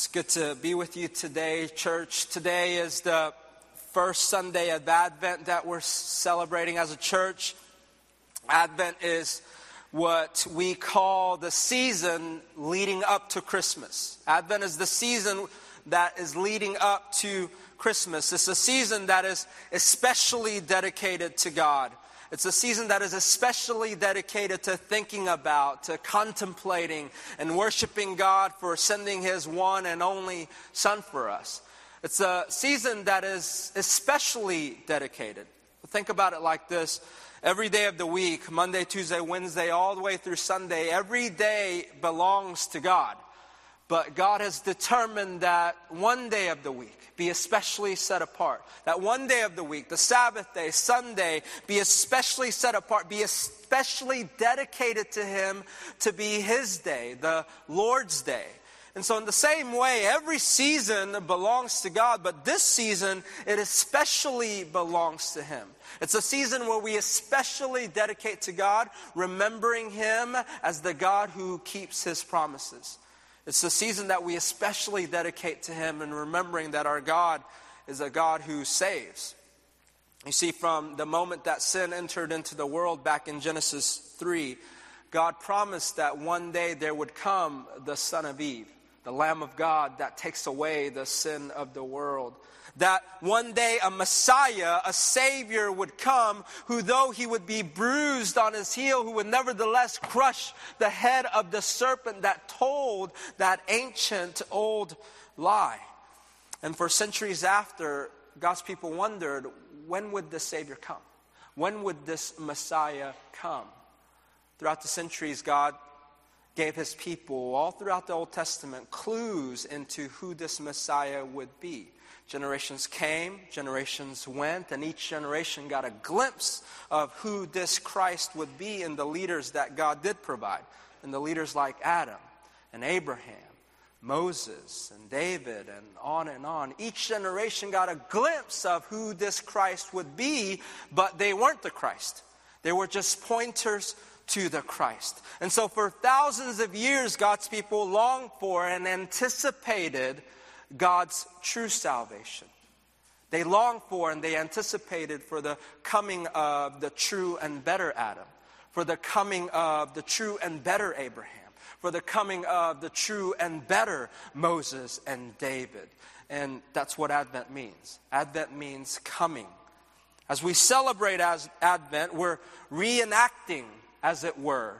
It's good to be with you today, church. Today is the first Sunday of Advent that we're celebrating as a church. Advent is what we call the season leading up to Christmas. Advent is the season that is leading up to Christmas. It's a season that is especially dedicated to God. It's a season that is especially dedicated to thinking about, to contemplating, and worshiping God for sending His one and only Son for us. It's a season that is especially dedicated. Think about it like this every day of the week, Monday, Tuesday, Wednesday, all the way through Sunday, every day belongs to God. But God has determined that one day of the week be especially set apart. That one day of the week, the Sabbath day, Sunday, be especially set apart, be especially dedicated to Him to be His day, the Lord's day. And so, in the same way, every season belongs to God, but this season, it especially belongs to Him. It's a season where we especially dedicate to God, remembering Him as the God who keeps His promises. It's the season that we especially dedicate to Him and remembering that our God is a God who saves. You see, from the moment that sin entered into the world back in Genesis 3, God promised that one day there would come the Son of Eve, the Lamb of God that takes away the sin of the world that one day a Messiah, a Savior would come who, though he would be bruised on his heel, who would nevertheless crush the head of the serpent that told that ancient old lie. And for centuries after, God's people wondered when would the Savior come? When would this Messiah come? Throughout the centuries, God gave his people, all throughout the Old Testament, clues into who this Messiah would be. Generations came, generations went, and each generation got a glimpse of who this Christ would be in the leaders that God did provide. And the leaders like Adam and Abraham, Moses and David, and on and on. Each generation got a glimpse of who this Christ would be, but they weren't the Christ. They were just pointers to the Christ. And so, for thousands of years, God's people longed for and anticipated God's true salvation. They longed for and they anticipated for the coming of the true and better Adam, for the coming of the true and better Abraham, for the coming of the true and better Moses and David. And that's what Advent means. Advent means coming. As we celebrate as Advent, we're reenacting, as it were,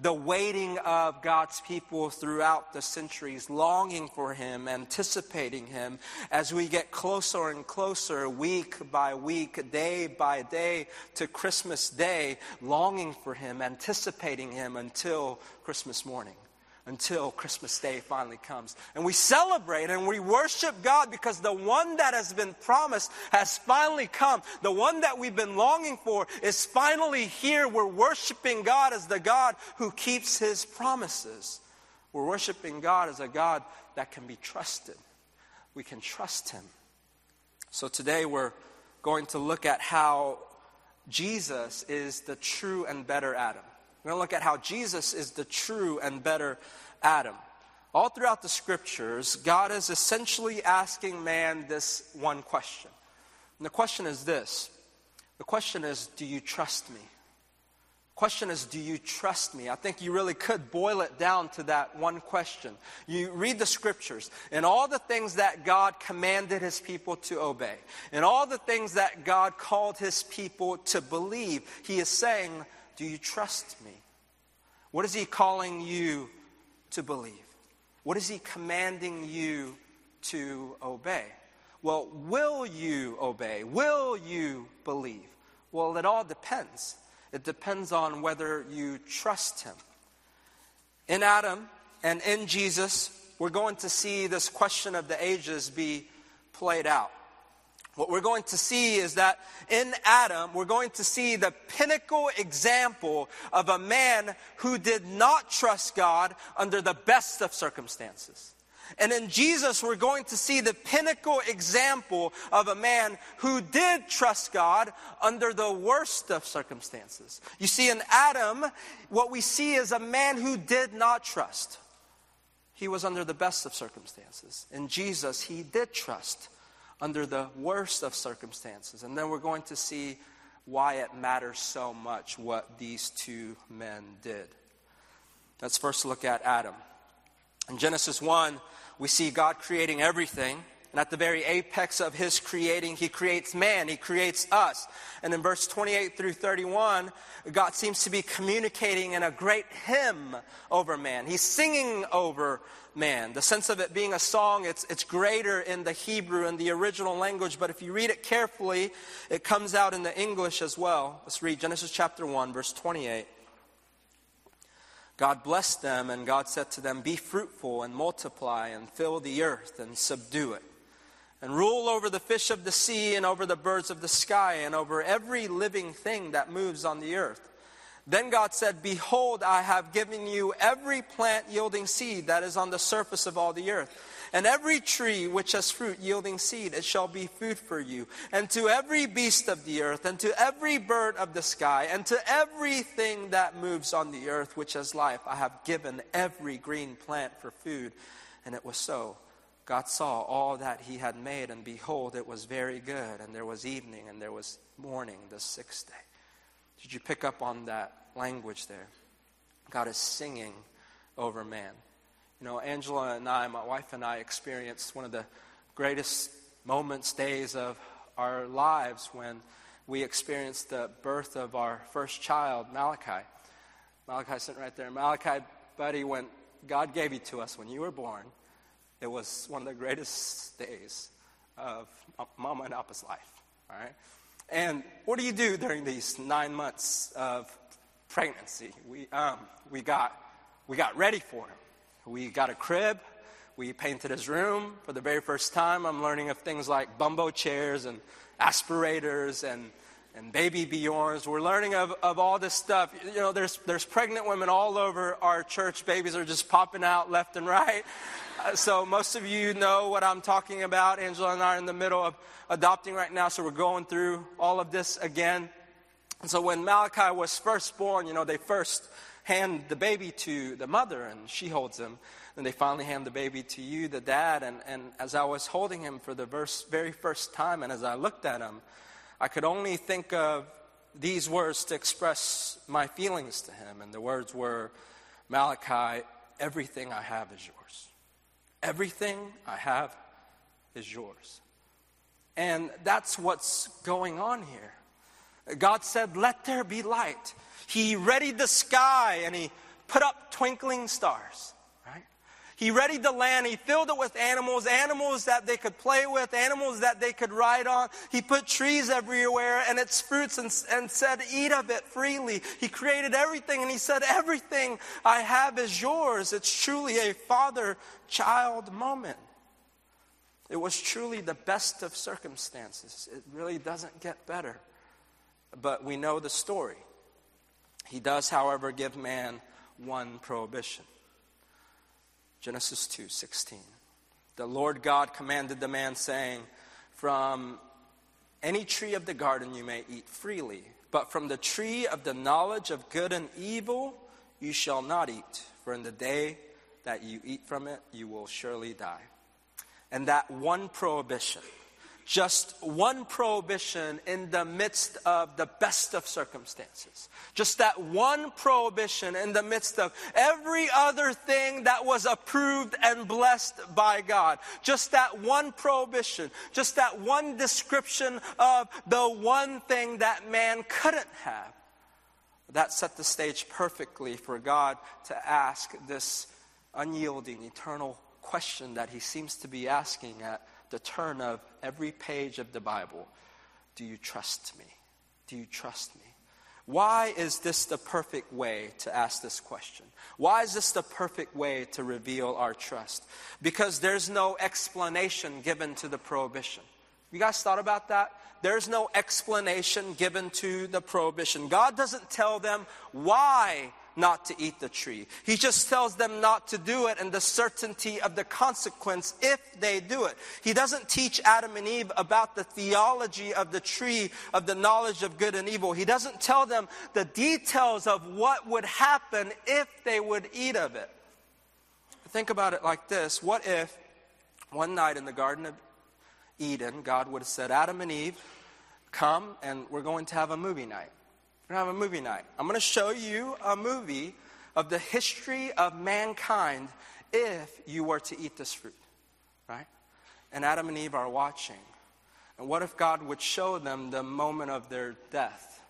the waiting of God's people throughout the centuries, longing for Him, anticipating Him. As we get closer and closer, week by week, day by day, to Christmas Day, longing for Him, anticipating Him until Christmas morning until Christmas Day finally comes. And we celebrate and we worship God because the one that has been promised has finally come. The one that we've been longing for is finally here. We're worshiping God as the God who keeps his promises. We're worshiping God as a God that can be trusted. We can trust him. So today we're going to look at how Jesus is the true and better Adam. We're going to look at how Jesus is the true and better Adam. All throughout the scriptures, God is essentially asking man this one question. And the question is this the question is, do you trust me? The question is, do you trust me? I think you really could boil it down to that one question. You read the scriptures and all the things that God commanded his people to obey, and all the things that God called his people to believe. He is saying, do you trust me? What is He calling you to believe? What is He commanding you to obey? Well, will you obey? Will you believe? Well, it all depends. It depends on whether you trust Him. In Adam and in Jesus, we're going to see this question of the ages be played out what we're going to see is that in Adam, we're going to see the pinnacle example of a man who did not trust God under the best of circumstances. And in Jesus, we're going to see the pinnacle example of a man who did trust God under the worst of circumstances. You see, in Adam, what we see is a man who did not trust. he was under the best of circumstances. In Jesus, he did trust under the worst of circumstances. And then we're going to see why it matters so much what these two men did. Let's first look at Adam. In Genesis 1, we see God creating everything. And at the very apex of his creating, he creates man, he creates us. And in verse 28 through 31, God seems to be communicating in a great hymn over man. He's singing over man. The sense of it being a song, it's, it's greater in the Hebrew and the original language, but if you read it carefully, it comes out in the English as well. Let's read Genesis chapter 1, verse 28. God blessed them, and God said to them, Be fruitful and multiply and fill the earth and subdue it and rule over the fish of the sea and over the birds of the sky and over every living thing that moves on the earth. Then God said, Behold, I have given you every plant yielding seed that is on the surface of all the earth, and every tree which has fruit yielding seed, it shall be food for you. And to every beast of the earth, and to every bird of the sky, and to everything that moves on the earth which has life, I have given every green plant for food. And it was so. God saw all that he had made, and behold, it was very good. And there was evening, and there was morning, the sixth day. Did you pick up on that language there? God is singing over man. You know, Angela and I, my wife and I, experienced one of the greatest moments, days of our lives when we experienced the birth of our first child, Malachi. Malachi sitting right there. Malachi, buddy, when God gave you to us when you were born, it was one of the greatest days of Mama and Papa's life. All right? And what do you do during these nine months of pregnancy? We, um, we, got, we got ready for him. We got a crib. We painted his room for the very first time. I'm learning of things like bumbo chairs and aspirators and, and baby Bjorns. We're learning of, of all this stuff. You know, there's, there's pregnant women all over our church. Babies are just popping out left and right. Uh, so most of you know what I'm talking about. Angela and I are in the middle of adopting right now, so we're going through all of this again. And so when Malachi was first born, you know, they first hand the baby to the mother and she holds him. And they finally hand the baby to you, the dad. And, and as I was holding him for the verse, very first time, and as I looked at him, I could only think of these words to express my feelings to him. And the words were, Malachi, everything I have is yours. Everything I have is yours. And that's what's going on here. God said, Let there be light. He readied the sky and He put up twinkling stars. He readied the land. He filled it with animals, animals that they could play with, animals that they could ride on. He put trees everywhere and its fruits and, and said, Eat of it freely. He created everything and he said, Everything I have is yours. It's truly a father child moment. It was truly the best of circumstances. It really doesn't get better. But we know the story. He does, however, give man one prohibition. Genesis 2:16. The Lord God commanded the man, saying, From any tree of the garden you may eat freely, but from the tree of the knowledge of good and evil you shall not eat, for in the day that you eat from it, you will surely die. And that one prohibition just one prohibition in the midst of the best of circumstances. Just that one prohibition in the midst of every other thing that was approved and blessed by God. Just that one prohibition. Just that one description of the one thing that man couldn't have. That set the stage perfectly for God to ask this unyielding, eternal question that he seems to be asking at the turn of every page of the Bible Do you trust me? Do you trust me? Why is this the perfect way to ask this question? Why is this the perfect way to reveal our trust? Because there's no explanation given to the prohibition. You guys thought about that? There's no explanation given to the prohibition. God doesn't tell them why not to eat the tree. He just tells them not to do it and the certainty of the consequence if they do it. He doesn't teach Adam and Eve about the theology of the tree of the knowledge of good and evil. He doesn't tell them the details of what would happen if they would eat of it. think about it like this What if one night in the Garden of Eden, God would have said, Adam and Eve, come and we're going to have a movie night. We're going to have a movie night. I'm going to show you a movie of the history of mankind if you were to eat this fruit, right? And Adam and Eve are watching. And what if God would show them the moment of their death?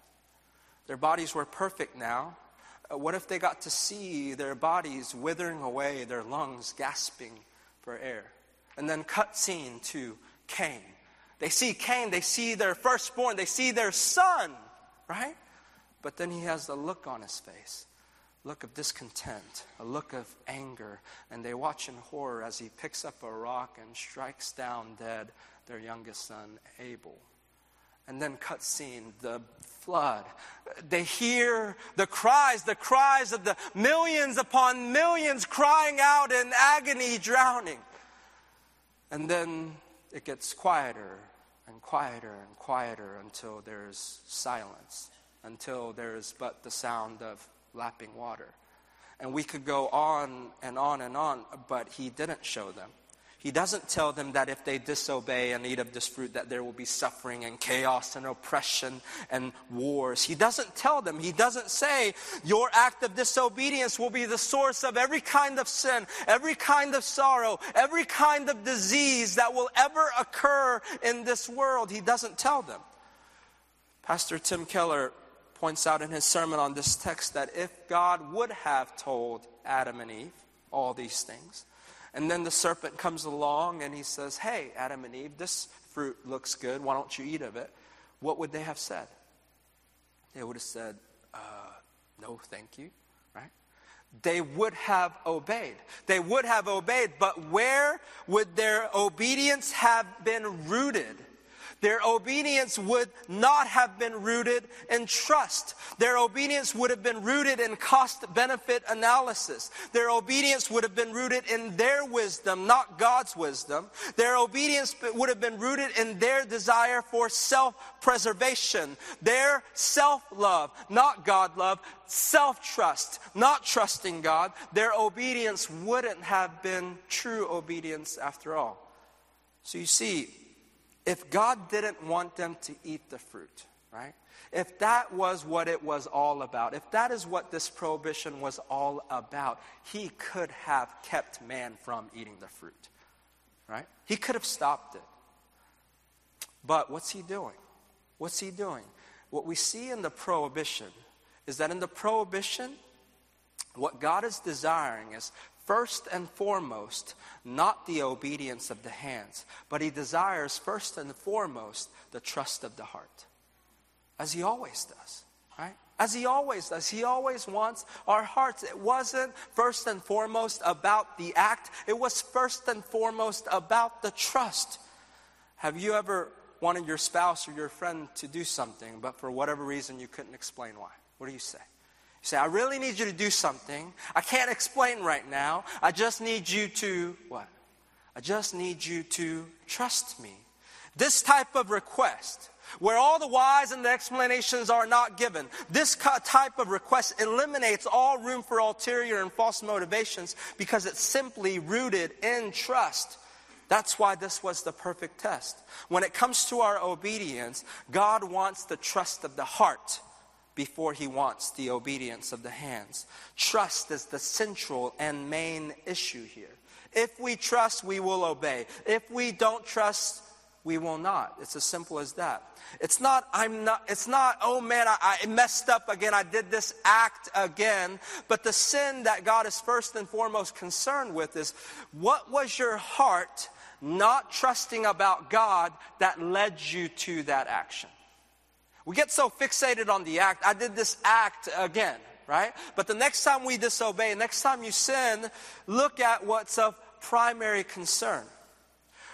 Their bodies were perfect now. Uh, what if they got to see their bodies withering away, their lungs gasping for air? And then cut scene to Cain. They see Cain, they see their firstborn, they see their son, right? But then he has a look on his face look of discontent, a look of anger, and they watch in horror as he picks up a rock and strikes down dead their youngest son, Abel. And then cut scene, the flood. They hear the cries, the cries of the millions upon millions crying out in agony, drowning. And then it gets quieter and quieter and quieter until there's silence until there is but the sound of lapping water. And we could go on and on and on, but he didn't show them. He doesn't tell them that if they disobey and eat of this fruit that there will be suffering and chaos and oppression and wars. He doesn't tell them. He doesn't say your act of disobedience will be the source of every kind of sin, every kind of sorrow, every kind of disease that will ever occur in this world. He doesn't tell them. Pastor Tim Keller points out in his sermon on this text that if God would have told Adam and Eve all these things, and then the serpent comes along and he says, Hey, Adam and Eve, this fruit looks good. Why don't you eat of it? What would they have said? They would have said, uh, No, thank you, right? They would have obeyed. They would have obeyed, but where would their obedience have been rooted? Their obedience would not have been rooted in trust. Their obedience would have been rooted in cost benefit analysis. Their obedience would have been rooted in their wisdom, not God's wisdom. Their obedience would have been rooted in their desire for self preservation, their self love, not God love, self trust, not trusting God. Their obedience wouldn't have been true obedience after all. So you see, if God didn't want them to eat the fruit, right? If that was what it was all about, if that is what this prohibition was all about, he could have kept man from eating the fruit, right? He could have stopped it. But what's he doing? What's he doing? What we see in the prohibition is that in the prohibition, what God is desiring is first and foremost, not the obedience of the hands, but he desires first and foremost the trust of the heart, as he always does, right? As he always does. He always wants our hearts. It wasn't first and foremost about the act, it was first and foremost about the trust. Have you ever wanted your spouse or your friend to do something, but for whatever reason you couldn't explain why? What do you say? Say, I really need you to do something. I can't explain right now. I just need you to, what? I just need you to trust me. This type of request, where all the whys and the explanations are not given, this type of request eliminates all room for ulterior and false motivations because it's simply rooted in trust. That's why this was the perfect test. When it comes to our obedience, God wants the trust of the heart before he wants the obedience of the hands. Trust is the central and main issue here. If we trust, we will obey. If we don't trust, we will not. It's as simple as that. It's not, I'm not, it's not, oh man, I, I, messed up again. I did this act again. But the sin that God is first and foremost concerned with is what was your heart not trusting about God that led you to that action? We get so fixated on the act. I did this act again, right? But the next time we disobey, next time you sin, look at what's of primary concern.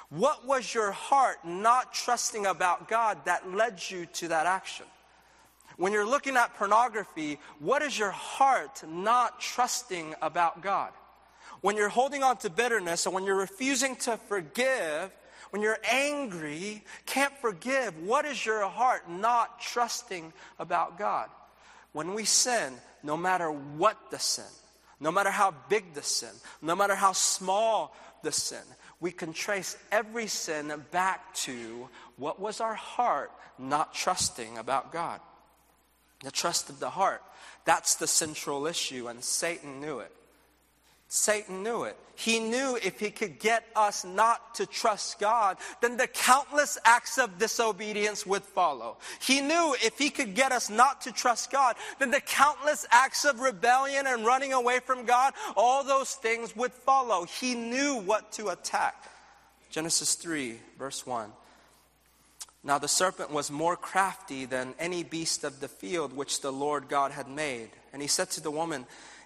What was your heart not trusting about God that led you to that action? When you're looking at pornography, what is your heart not trusting about God? When you're holding on to bitterness and when you're refusing to forgive, when you're angry, can't forgive, what is your heart not trusting about God? When we sin, no matter what the sin, no matter how big the sin, no matter how small the sin, we can trace every sin back to what was our heart not trusting about God. The trust of the heart. That's the central issue, and Satan knew it. Satan knew it. He knew if he could get us not to trust God, then the countless acts of disobedience would follow. He knew if he could get us not to trust God, then the countless acts of rebellion and running away from God, all those things would follow. He knew what to attack. Genesis 3, verse 1. Now the serpent was more crafty than any beast of the field which the Lord God had made. And he said to the woman,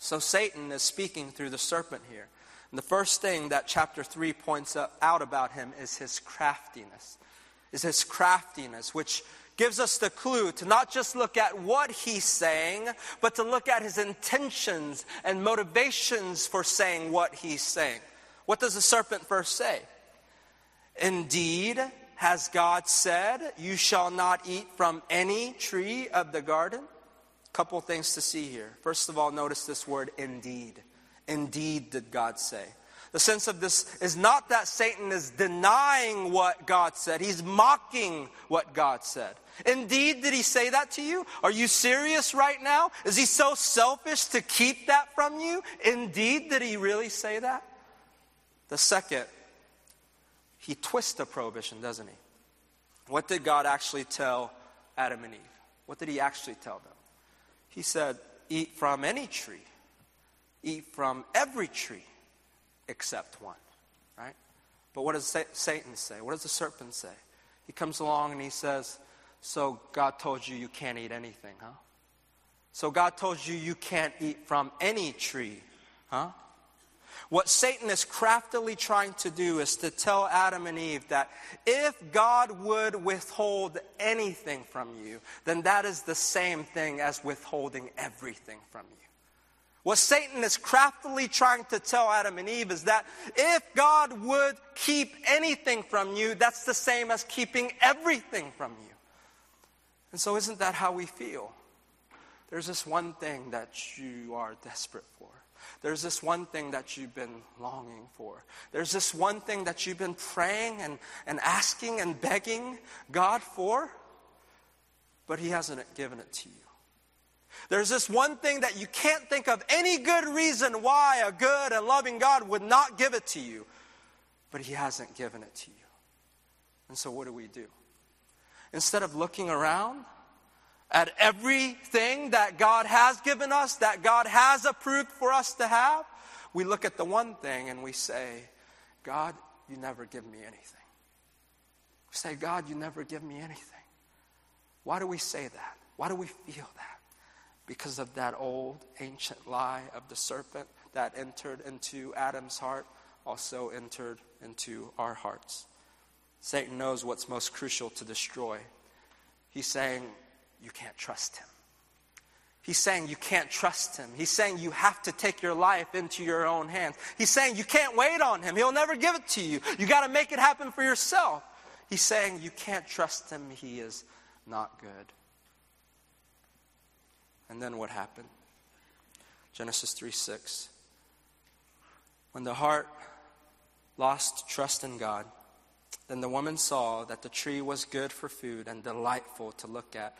So Satan is speaking through the serpent here. And the first thing that chapter 3 points out about him is his craftiness. Is his craftiness, which gives us the clue to not just look at what he's saying, but to look at his intentions and motivations for saying what he's saying. What does the serpent first say? Indeed, has God said, You shall not eat from any tree of the garden? Couple things to see here. First of all, notice this word indeed. Indeed, did God say. The sense of this is not that Satan is denying what God said, he's mocking what God said. Indeed, did he say that to you? Are you serious right now? Is he so selfish to keep that from you? Indeed, did he really say that? The second, he twists the prohibition, doesn't he? What did God actually tell Adam and Eve? What did he actually tell them? He said, Eat from any tree, eat from every tree except one, right? But what does Satan say? What does the serpent say? He comes along and he says, So God told you you can't eat anything, huh? So God told you you can't eat from any tree, huh? What Satan is craftily trying to do is to tell Adam and Eve that if God would withhold anything from you, then that is the same thing as withholding everything from you. What Satan is craftily trying to tell Adam and Eve is that if God would keep anything from you, that's the same as keeping everything from you. And so, isn't that how we feel? There's this one thing that you are desperate for. There's this one thing that you've been longing for. There's this one thing that you've been praying and, and asking and begging God for, but He hasn't given it to you. There's this one thing that you can't think of any good reason why a good and loving God would not give it to you, but He hasn't given it to you. And so, what do we do? Instead of looking around, at everything that God has given us, that God has approved for us to have, we look at the one thing and we say, God, you never give me anything. We say, God, you never give me anything. Why do we say that? Why do we feel that? Because of that old ancient lie of the serpent that entered into Adam's heart, also entered into our hearts. Satan knows what's most crucial to destroy. He's saying, you can't trust him. He's saying you can't trust him. He's saying you have to take your life into your own hands. He's saying you can't wait on him. He'll never give it to you. You got to make it happen for yourself. He's saying you can't trust him. He is not good. And then what happened? Genesis 3 6. When the heart lost trust in God, then the woman saw that the tree was good for food and delightful to look at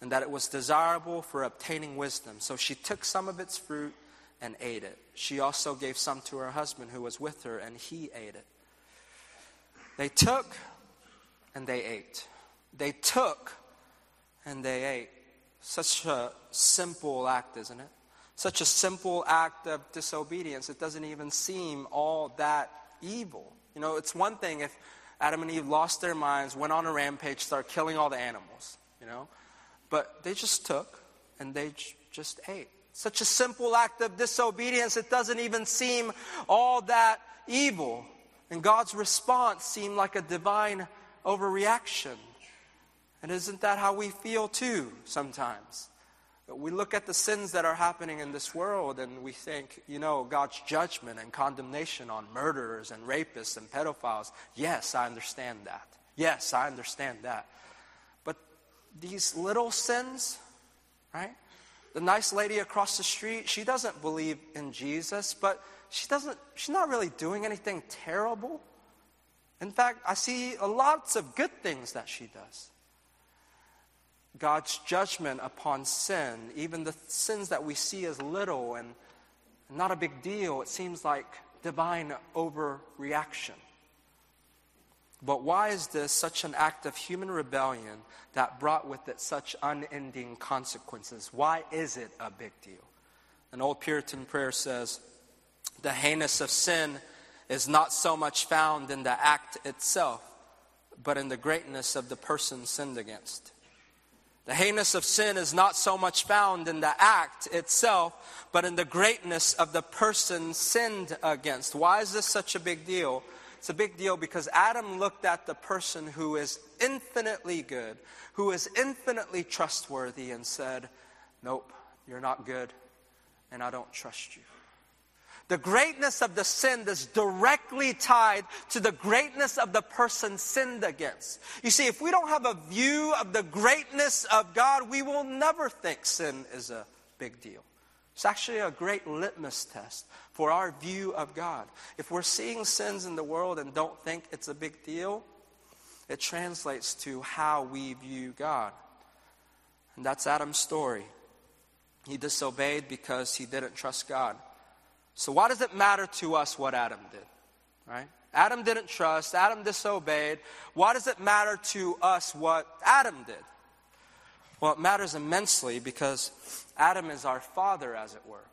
and that it was desirable for obtaining wisdom. So she took some of its fruit and ate it. She also gave some to her husband who was with her, and he ate it. They took and they ate. They took and they ate. Such a simple act, isn't it? Such a simple act of disobedience. It doesn't even seem all that evil. You know, it's one thing if Adam and Eve lost their minds, went on a rampage, started killing all the animals, you know. But they just took and they just ate. Such a simple act of disobedience, it doesn't even seem all that evil. And God's response seemed like a divine overreaction. And isn't that how we feel too sometimes? We look at the sins that are happening in this world and we think, you know, God's judgment and condemnation on murderers and rapists and pedophiles. Yes, I understand that. Yes, I understand that. These little sins, right? The nice lady across the street, she doesn't believe in Jesus, but she doesn't she's not really doing anything terrible. In fact, I see lots of good things that she does. God's judgment upon sin, even the sins that we see as little and not a big deal, it seems like divine overreaction. But why is this such an act of human rebellion that brought with it such unending consequences? Why is it a big deal? An old Puritan prayer says, The heinous of sin is not so much found in the act itself, but in the greatness of the person sinned against. The heinous of sin is not so much found in the act itself, but in the greatness of the person sinned against. Why is this such a big deal? It's a big deal because Adam looked at the person who is infinitely good, who is infinitely trustworthy, and said, Nope, you're not good, and I don't trust you. The greatness of the sin is directly tied to the greatness of the person sinned against. You see, if we don't have a view of the greatness of God, we will never think sin is a big deal. It's actually a great litmus test for our view of God. If we're seeing sins in the world and don't think it's a big deal, it translates to how we view God. And that's Adam's story. He disobeyed because he didn't trust God. So, why does it matter to us what Adam did? Right? Adam didn't trust, Adam disobeyed. Why does it matter to us what Adam did? Well, it matters immensely because Adam is our father, as it were.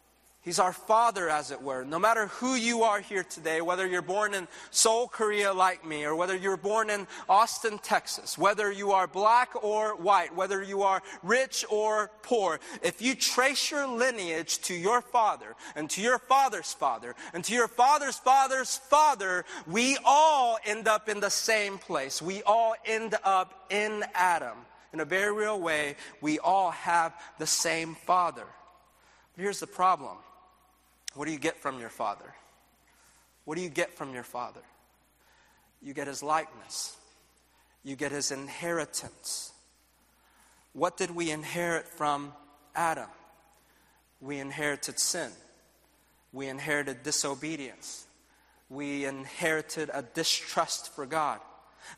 He's our father, as it were. No matter who you are here today, whether you're born in Seoul, Korea, like me, or whether you're born in Austin, Texas, whether you are black or white, whether you are rich or poor, if you trace your lineage to your father, and to your father's father, and to your father's father's father, we all end up in the same place. We all end up in Adam. In a very real way, we all have the same father. Here's the problem what do you get from your father? What do you get from your father? You get his likeness, you get his inheritance. What did we inherit from Adam? We inherited sin. We inherited disobedience. We inherited a distrust for God.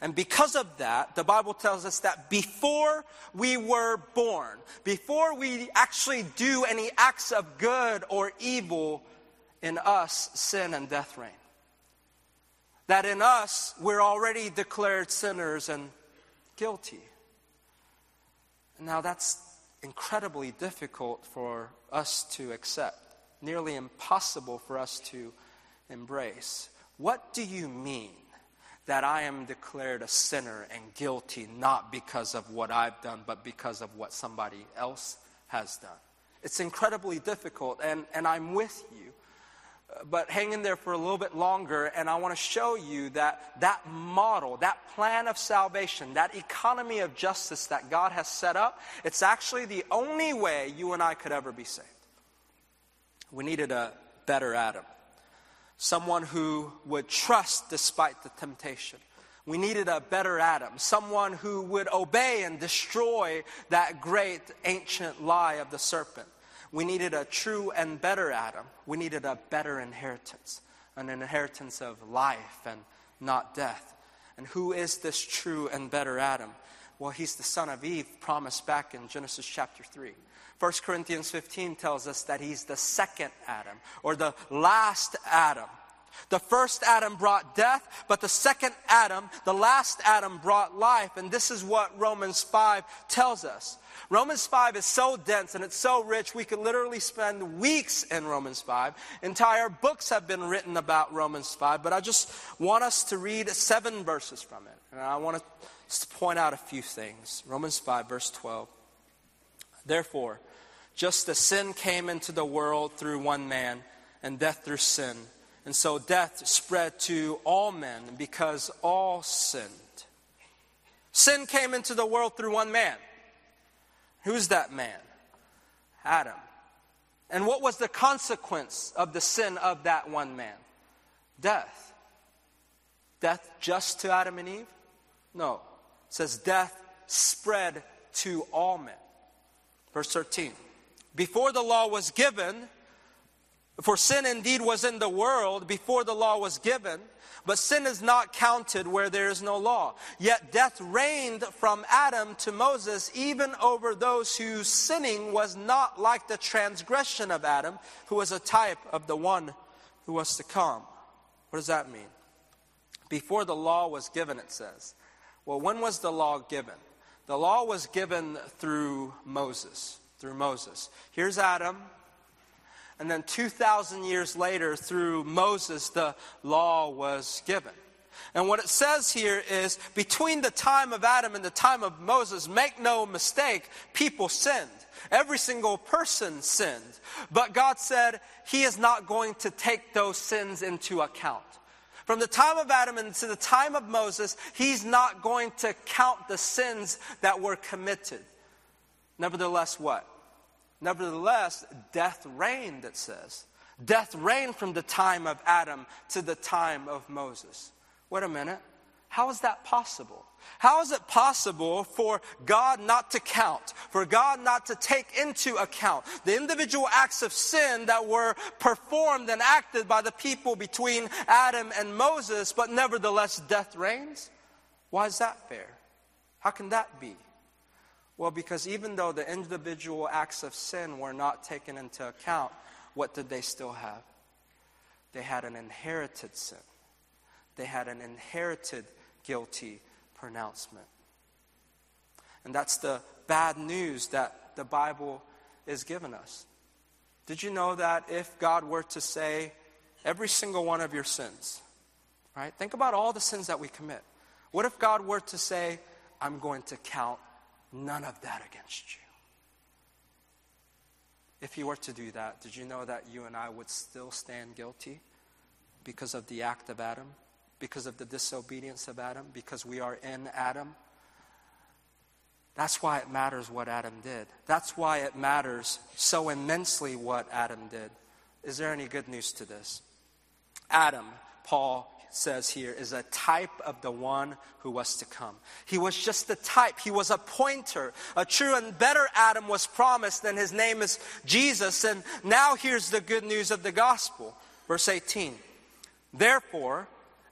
And because of that, the Bible tells us that before we were born, before we actually do any acts of good or evil, in us sin and death reign. That in us we're already declared sinners and guilty. Now that's incredibly difficult for us to accept, nearly impossible for us to embrace. What do you mean that I am declared a sinner and guilty not because of what I've done, but because of what somebody else has done. It's incredibly difficult, and, and I'm with you. But hang in there for a little bit longer, and I want to show you that that model, that plan of salvation, that economy of justice that God has set up, it's actually the only way you and I could ever be saved. We needed a better Adam someone who would trust despite the temptation. We needed a better Adam, someone who would obey and destroy that great ancient lie of the serpent. We needed a true and better Adam. We needed a better inheritance, an inheritance of life and not death. And who is this true and better Adam? Well, he's the son of Eve, promised back in Genesis chapter 3. 1 Corinthians 15 tells us that he's the second Adam or the last Adam. The first Adam brought death, but the second Adam, the last Adam, brought life. And this is what Romans 5 tells us. Romans 5 is so dense and it's so rich, we could literally spend weeks in Romans 5. Entire books have been written about Romans 5, but I just want us to read seven verses from it. And I want to point out a few things. Romans 5, verse 12. Therefore, Just as sin came into the world through one man, and death through sin. And so death spread to all men because all sinned. Sin came into the world through one man. Who's that man? Adam. And what was the consequence of the sin of that one man? Death. Death just to Adam and Eve? No. It says death spread to all men. Verse 13. Before the law was given, for sin indeed was in the world before the law was given, but sin is not counted where there is no law. Yet death reigned from Adam to Moses, even over those whose sinning was not like the transgression of Adam, who was a type of the one who was to come. What does that mean? Before the law was given, it says. Well, when was the law given? The law was given through Moses. Through Moses. Here's Adam. And then 2,000 years later, through Moses, the law was given. And what it says here is between the time of Adam and the time of Moses, make no mistake, people sinned. Every single person sinned. But God said He is not going to take those sins into account. From the time of Adam and to the time of Moses, He's not going to count the sins that were committed. Nevertheless, what? Nevertheless, death reigned, it says. Death reigned from the time of Adam to the time of Moses. Wait a minute. How is that possible? How is it possible for God not to count, for God not to take into account the individual acts of sin that were performed and acted by the people between Adam and Moses, but nevertheless death reigns? Why is that fair? How can that be? Well, because even though the individual acts of sin were not taken into account, what did they still have? They had an inherited sin. They had an inherited guilty pronouncement. And that's the bad news that the Bible is giving us. Did you know that if God were to say every single one of your sins, right? Think about all the sins that we commit. What if God were to say, I'm going to count none of that against you? If He were to do that, did you know that you and I would still stand guilty because of the act of Adam? Because of the disobedience of Adam, because we are in Adam. That's why it matters what Adam did. That's why it matters so immensely what Adam did. Is there any good news to this? Adam, Paul says here, is a type of the one who was to come. He was just the type, he was a pointer. A true and better Adam was promised, and his name is Jesus. And now here's the good news of the gospel. Verse 18. Therefore,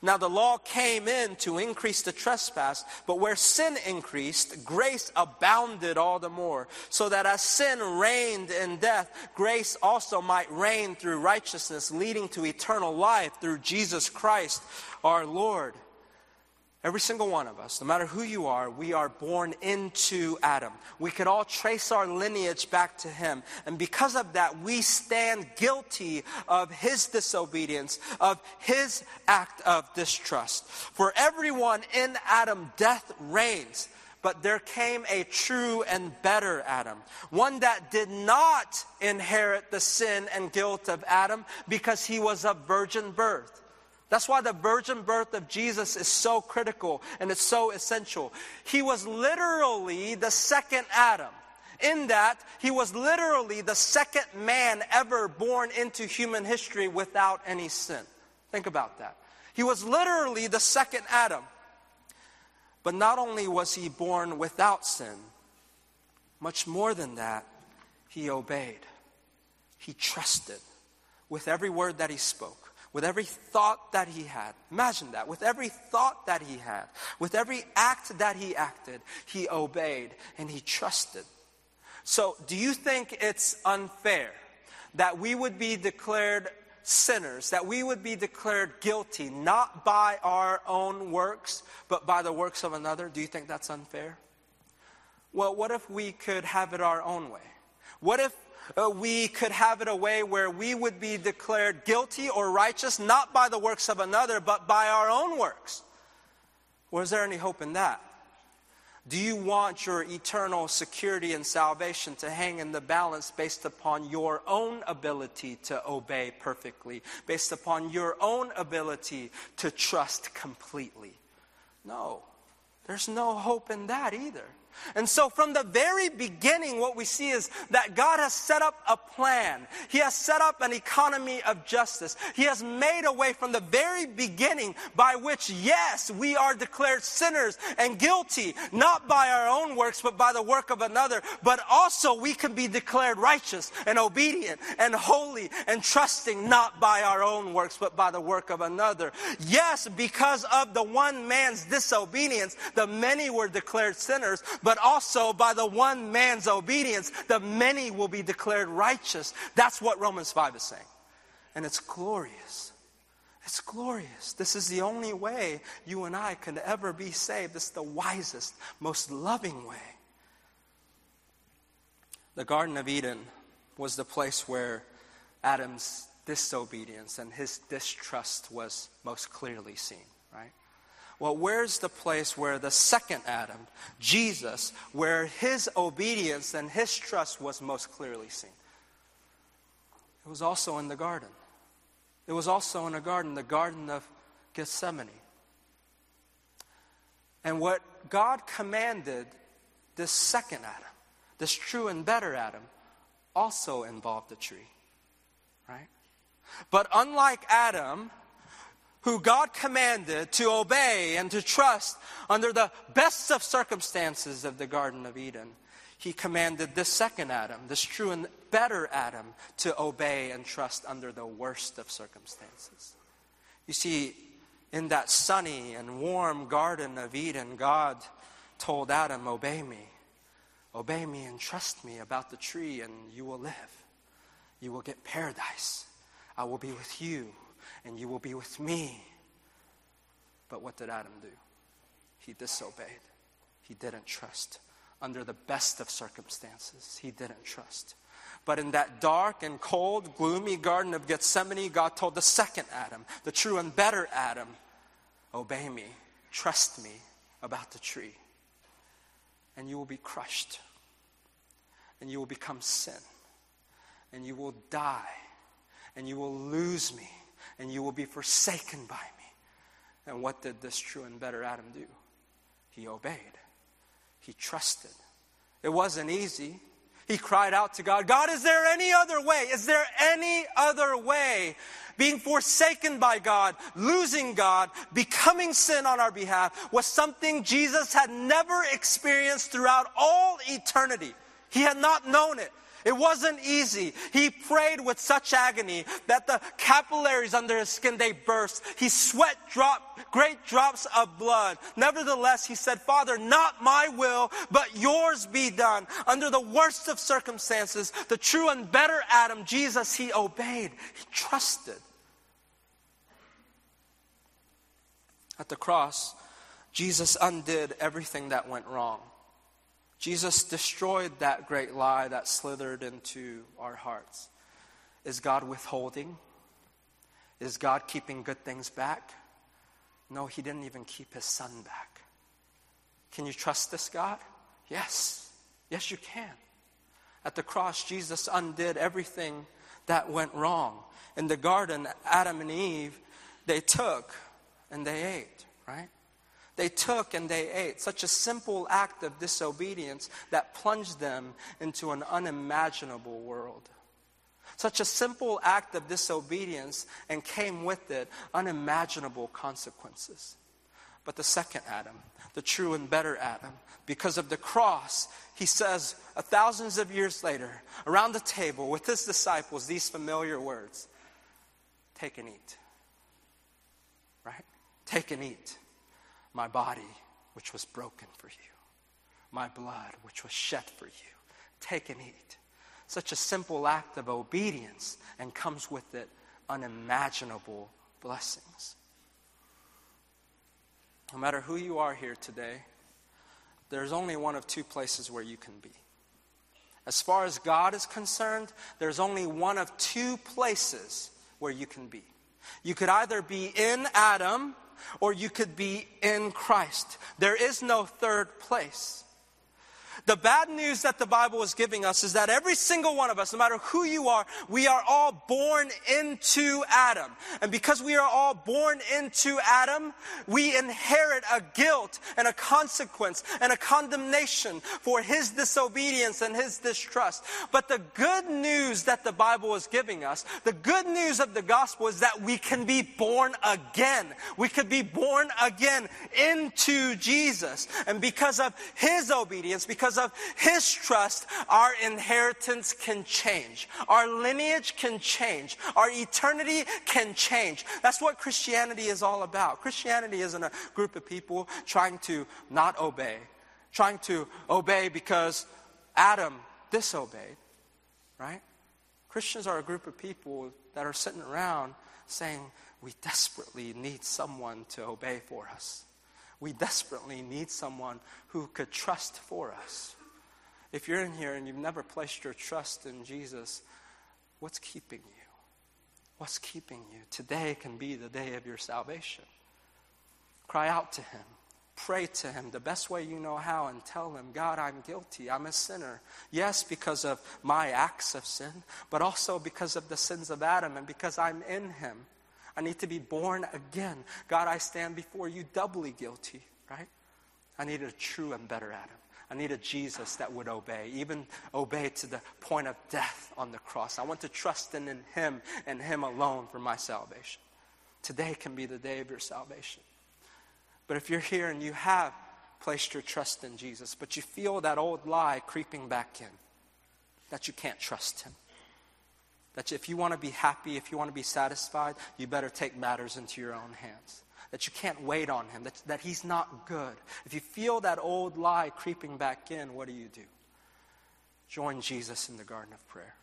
Now, the law came in to increase the trespass, but where sin increased, grace abounded all the more. So that as sin reigned in death, grace also might reign through righteousness, leading to eternal life through Jesus Christ our Lord. Every single one of us, no matter who you are, we are born into Adam. We could all trace our lineage back to him. And because of that, we stand guilty of his disobedience, of his act of distrust. For everyone in Adam, death reigns. But there came a true and better Adam, one that did not inherit the sin and guilt of Adam because he was of virgin birth. That's why the virgin birth of Jesus is so critical and it's so essential. He was literally the second Adam. In that, he was literally the second man ever born into human history without any sin. Think about that. He was literally the second Adam. But not only was he born without sin, much more than that, he obeyed. He trusted with every word that he spoke with every thought that he had. Imagine that. With every thought that he had, with every act that he acted, he obeyed and he trusted. So, do you think it's unfair that we would be declared sinners, that we would be declared guilty not by our own works, but by the works of another, do you think that's unfair? Well, what if we could have it our own way? What if uh, we could have it a way where we would be declared guilty or righteous not by the works of another, but by our own works? Was there any hope in that? Do you want your eternal security and salvation to hang in the balance based upon your own ability to obey perfectly, based upon your own ability to trust completely? No, there's no hope in that either. And so, from the very beginning, what we see is that God has set up a plan. He has set up an economy of justice. He has made a way from the very beginning by which, yes, we are declared sinners and guilty, not by our own works, but by the work of another. But also, we can be declared righteous and obedient and holy and trusting, not by our own works, but by the work of another. Yes, because of the one man's disobedience, the many were declared sinners but also by the one man's obedience, the many will be declared righteous. That's what Romans 5 is saying. And it's glorious. It's glorious. This is the only way you and I can ever be saved. Is the wisest, most loving way. The Garden of Eden was the place where Adam's disobedience and his distrust was most clearly seen, right? Well, where's the place where the second Adam, Jesus, where his obedience and his trust was most clearly seen? It was also in the garden. It was also in a garden, the Garden of Gethsemane. And what God commanded this second Adam, this true and better Adam, also involved the tree. Right? But unlike Adam, who God commanded to obey and to trust under the best of circumstances of the Garden of Eden, he commanded this second Adam, this true and better Adam, to obey and trust under the worst of circumstances. You see, in that sunny and warm Garden of Eden, God told Adam, Obey me. Obey me and trust me about the tree, and you will live. You will get paradise. I will be with you and you will be with me. But what did Adam do? He disobeyed. He didn't trust. Under the best of circumstances, he didn't trust. But in that dark and cold, gloomy Garden of Gethsemane, God told the second Adam, the true and better Adam, Obey me, trust me about the tree, and you will be crushed, and you will become sin, and you will die, and you will lose me and you will be forsaken by me. And what did this true and better Adam do? He obeyed, he trusted. It wasn't easy. He cried out to God, God, is there any other way? Is there any other way? Being forsaken by God, losing God, becoming sin on our behalf was something Jesus had never experienced throughout all eternity. He had not known it. It wasn't easy. He prayed with such agony that the capillaries under his skin they burst. He sweat drop great drops of blood. Nevertheless, he said, "Father, not my will, but yours be done." Under the worst of circumstances, the true and better Adam, Jesus, he obeyed. He trusted. At the cross, Jesus undid everything that went wrong. Jesus destroyed that great lie that slithered into our hearts. Is God withholding? Is God keeping good things back? No, He didn't even keep His Son back. Can you trust this God? Yes. Yes, you can. At the cross, Jesus undid everything that went wrong. In the garden, Adam and Eve, they took and they ate, right? They took and they ate. Such a simple act of disobedience that plunged them into an unimaginable world. Such a simple act of disobedience and came with it unimaginable consequences. But the second Adam, the true and better Adam, because of the cross, he says, a thousands of years later, around the table with his disciples, these familiar words Take and eat. Right? Take and eat my body, which was broken for you, my blood, which was shed for you. Take and eat. Such a simple act of obedience, and comes with it unimaginable blessings. No matter who you are here today, there's only one of two places where you can be. As far as God is concerned, there's only one of two places where you can be. You could either be in Adam or you could be in Christ. There is no third place. The bad news that the Bible is giving us is that every single one of us, no matter who you are, we are all born into Adam. And because we are all born into Adam, we inherit a guilt and a consequence and a condemnation for his disobedience and his distrust. But the good news that the Bible is giving us, the good news of the gospel is that we can be born again. We could be born again into Jesus. And because of his obedience, because of His trust, our inheritance can change. Our lineage can change. Our eternity can change. That's what Christianity is all about. Christianity isn't a group of people trying to not obey, trying to obey because Adam disobeyed, right? Christians are a group of people that are sitting around saying, we desperately need someone to obey for us. We desperately need someone who could trust for us. If you're in here and you've never placed your trust in Jesus, what's keeping you? What's keeping you? Today can be the day of your salvation. Cry out to Him. Pray to Him the best way you know how and tell Him, God, I'm guilty. I'm a sinner. Yes, because of my acts of sin, but also because of the sins of Adam and because I'm in Him. I need to be born again. God, I stand before you doubly guilty, right? I need a true and better Adam. I need a Jesus that would obey, even obey to the point of death on the cross. I want to trust in, in Him and Him alone for my salvation. Today can be the day of your salvation. But if you're here and you have placed your trust in Jesus, but you feel that old lie creeping back in, that you can't trust Him, that if you want to be happy, if you want to be satisfied, you better take matters into your own hands. That you can't wait on him, that, that he's not good. If you feel that old lie creeping back in, what do you do? Join Jesus in the garden of prayer.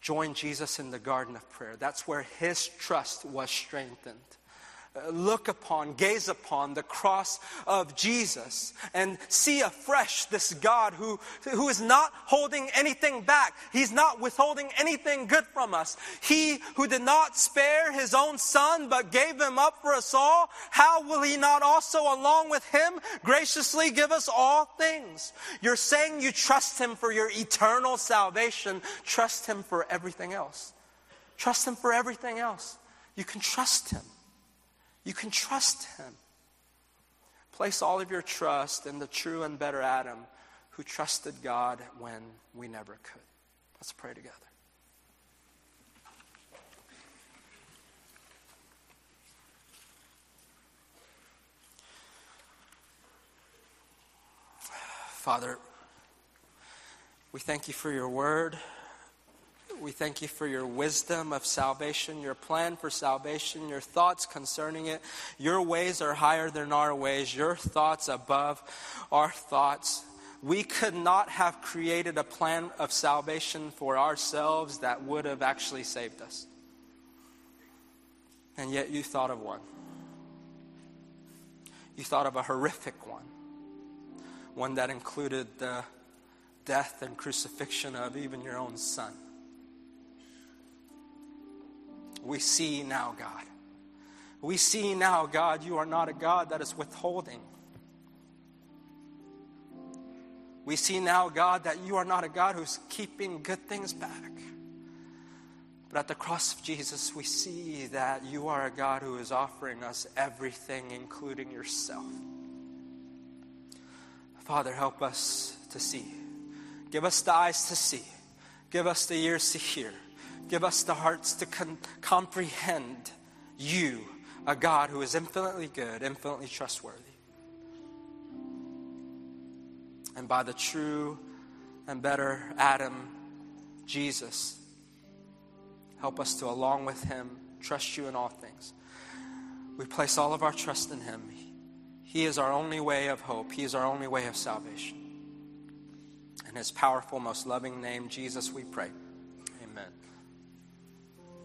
Join Jesus in the garden of prayer. That's where his trust was strengthened Uh, look upon, gaze upon the cross of Jesus and see afresh this God who, who is not holding anything back. He's not withholding anything good from us. He who did not spare his own son but gave him up for us all, how will he not also along with him graciously give us all things? You're saying you trust him for your eternal salvation. Trust him for everything else. Trust him for everything else. You can trust him. You can trust him. Place all of your trust in the true and better Adam who trusted God when we never could. Let's pray together. Father, we thank you for your word. We thank you for your wisdom of salvation, your plan for salvation, your thoughts concerning it. Your ways are higher than our ways, your thoughts above our thoughts. We could not have created a plan of salvation for ourselves that would have actually saved us. And yet you thought of one. You thought of a horrific one, one that included the death and crucifixion of even your own son we see now, God. We see now, God, you are not a God that is withholding. We see now, God, that you are not a God who's keeping good things back. But at the cross of Jesus, we see that you are a God who is offering us everything, including yourself. Father, help us to see. Give us the eyes to see. Give us the ears to hear. Give us the hearts to con- comprehend you, a God who is infinitely good, infinitely trustworthy. And by the true and better Adam, Jesus, help us to, along with him, trust you in all things. We place all of our trust in him. He is our only way of hope, he is our only way of salvation. In his powerful, most loving name, Jesus, we pray.